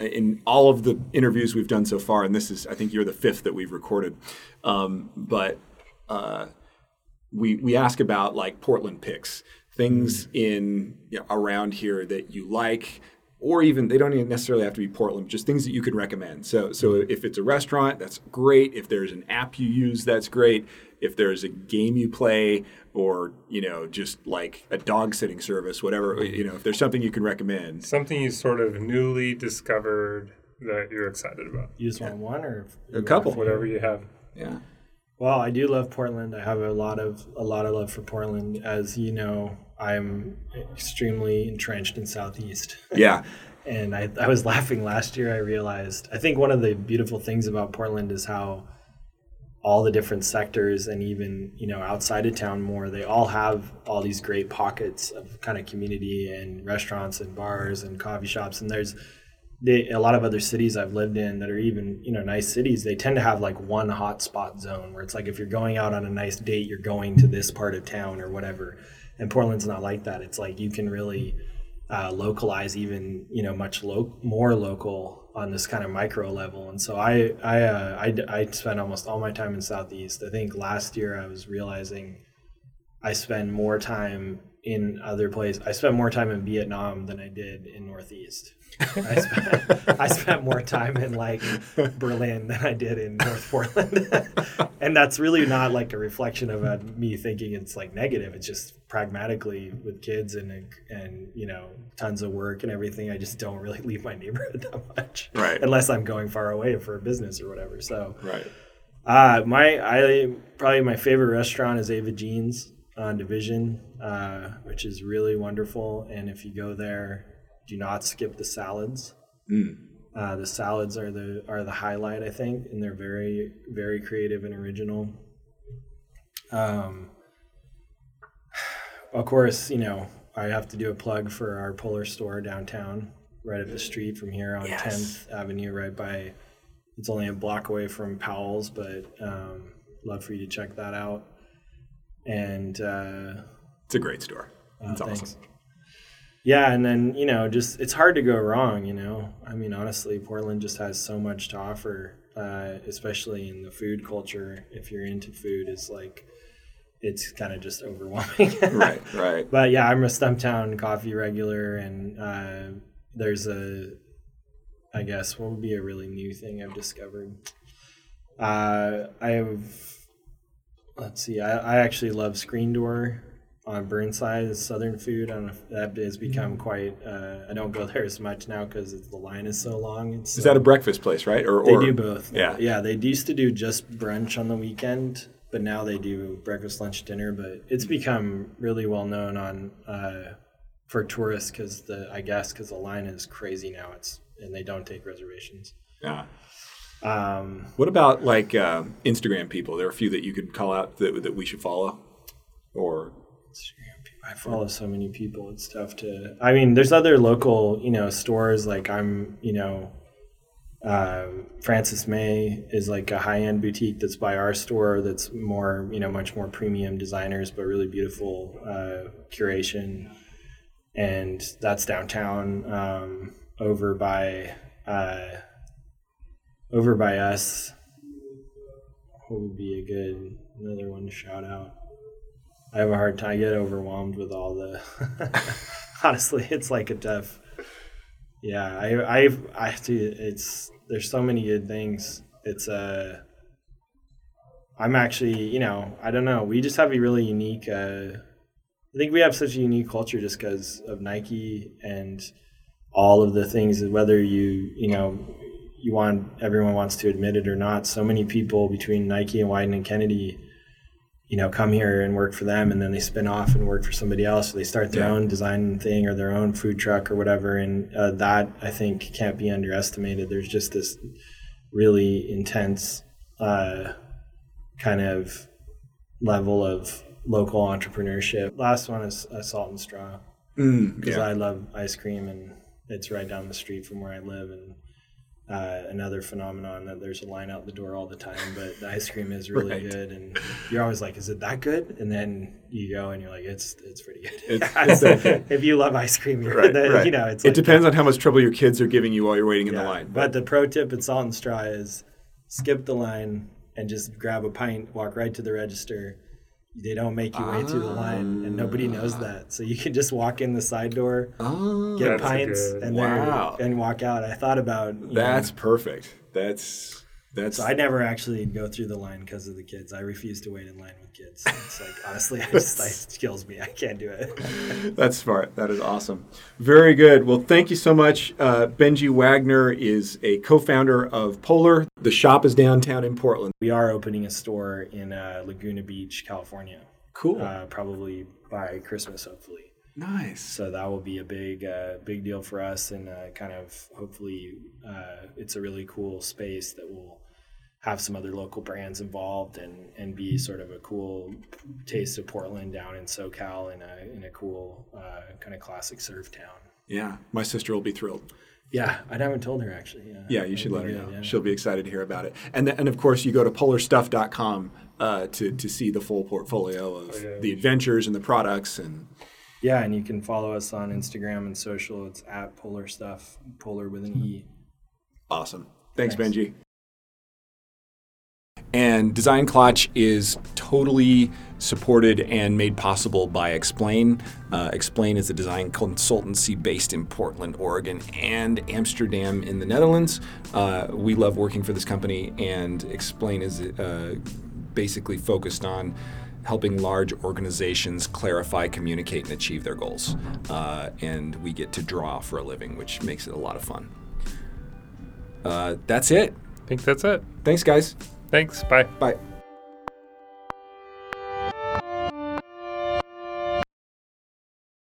in all of the interviews we've done so far, and this is I think you're the fifth that we've recorded, um, but uh, we we ask about like Portland picks, things in you know, around here that you like. Or even they don't even necessarily have to be Portland, just things that you can recommend. So, so if it's a restaurant, that's great. If there's an app you use, that's great. If there's a game you play, or you know, just like a dog sitting service, whatever, you know, if there's something you can recommend. Something you sort of newly discovered that you're excited about. You just want one or A couple. Whatever you have. Yeah, Well, I do love Portland. I have a lot of a lot of love for Portland. As you know, I'm extremely entrenched in Southeast. yeah, and I, I was laughing last year. I realized I think one of the beautiful things about Portland is how all the different sectors and even you know outside of town more they all have all these great pockets of kind of community and restaurants and bars and coffee shops and there's they, a lot of other cities I've lived in that are even you know nice cities they tend to have like one hotspot zone where it's like if you're going out on a nice date you're going to this part of town or whatever and Portland's not like that. It's like you can really uh, localize even you know much lo- more local on this kind of micro level. And so I I, uh, I I spend almost all my time in southeast. I think last year I was realizing I spend more time in other places. I spent more time in Vietnam than I did in northeast. I spent, I spent more time in like Berlin than I did in North Portland. And that's really not like a reflection of uh, me thinking it's like negative. It's just pragmatically with kids and and you know tons of work and everything I just don't really leave my neighborhood that much. Right. unless I'm going far away for a business or whatever. So right. uh, my I probably my favorite restaurant is Ava Gene's on Division, uh, which is really wonderful. And if you go there, do not skip the salads. Uh, the salads are the are the highlight, I think, and they're very very creative and original. Um, of course, you know I have to do a plug for our Poler store downtown, right up the street from here on Yes. 10th Avenue, right by. It's only a block away from Powell's, but um, love for you to check that out. And uh, It's a great store. It's thanks. awesome. Yeah, and then you know, just it's hard to go wrong. You know, I mean, honestly, Portland just has so much to offer, uh, especially in the food culture. If you're into food, is like it's kind of just overwhelming. Right, right. But yeah, I'm a Stumptown coffee regular, and uh, there's a, I guess, what would be a really new thing I've discovered. Uh, I have, let's see, I, I actually love Screen Door on Burnside. It's Southern food. I don't know if that has become quite. Uh, I don't go there as much now because the line is so long. It's Is so- that a breakfast place, right? Or, they or do both. Yeah. yeah. They used to do just brunch on the weekend, but now they do breakfast, lunch, dinner. But it's become really well known on uh, for tourists because the I guess because the line is crazy now. It's and they don't take reservations. Yeah. Um, What about like uh, Instagram people? There are a few that you could call out that, that we should follow, or I follow so many people. It's tough to. I mean, there's other local, you know, stores. Like I'm, you know, um, Frances May is like a high end boutique that's by our store. That's more, you know, much more premium designers, but really beautiful uh, curation. And that's downtown. Um, over by, uh, over by us. Would be a good another one to shout out? I have a hard time. I get overwhelmed with all the. Honestly, it's like a tough. Yeah, I, I've, I have to. It's there's so many good things. It's Uh, I'm actually, you know, I don't know. We just have a really unique. Uh, I think we have such a unique culture just because of Nike and all of the things. Whether you, you know, you want everyone wants to admit it or not. So many people between Nike and Wieden and Kennedy you know, come here and work for them, and then they spin off and work for somebody else. So they start their Yeah. own design thing or their own food truck or whatever, and uh, that I think can't be underestimated. There's just this really intense uh, kind of level of local entrepreneurship. Last one is uh, Salt and Straw mm, because yeah. I love ice cream and it's right down the street from where I live and uh, another phenomenon that there's a line out the door all the time but the ice cream is really Right. good and you're always like is it that good and then you go and you're like it's it's pretty good It's- good. if you love ice cream you're right, the, right. you know it's it like, depends on how much trouble your kids are giving you while you're waiting in the yeah. line. but the pro tip at Salt and Straw is skip the line and just grab a pint walk right to the register they don't make you wait through the line and nobody knows ah. that so you can just walk in the side door oh, get pints good- and Wow. then and walk out. I thought about that's know, perfect. That's that's so I never actually go through the line because of the kids. I refuse to wait in line with kids. It's like honestly, I just like, kills me. I can't do it. That's smart. That is awesome. Very good. Well, thank you so much. Uh, Benji Wagner is a co-founder of Poler. The shop is downtown in Portland. we are opening a store in uh, Laguna Beach, California, Cool. uh, probably by Christmas, hopefully. nice. So that will be a big, uh, big deal for us, and uh, kind of hopefully uh, it's a really cool space that will have some other local brands involved and and be sort of a cool taste of Portland down in SoCal in a in a cool uh, kind of classic surf town. Yeah, my sister will be thrilled. Yeah, I haven't told her actually. Yeah, Yeah, you should let her know. yeah. She'll be excited to hear about it. And th- and of course, you go to polerstuff.com uh, to to see the full portfolio of yeah. the adventures and the products and Yeah, and you can follow us on Instagram and social. It's at Poler Stuff, Poler with an E. Awesome. Thanks, Thanks. Benji. And Design Clutch is totally supported and made possible by XPLANE. Uh, XPLANE is a design consultancy based in Portland, Oregon, and Amsterdam in the Netherlands. Uh, we love working for this company, and XPLANE is uh, basically focused on helping large organizations clarify, communicate, and achieve their goals. Uh, and we get to draw for a living, which makes it a lot of fun. Uh, that's it. I think that's it. Thanks, guys. Thanks. Bye. Bye.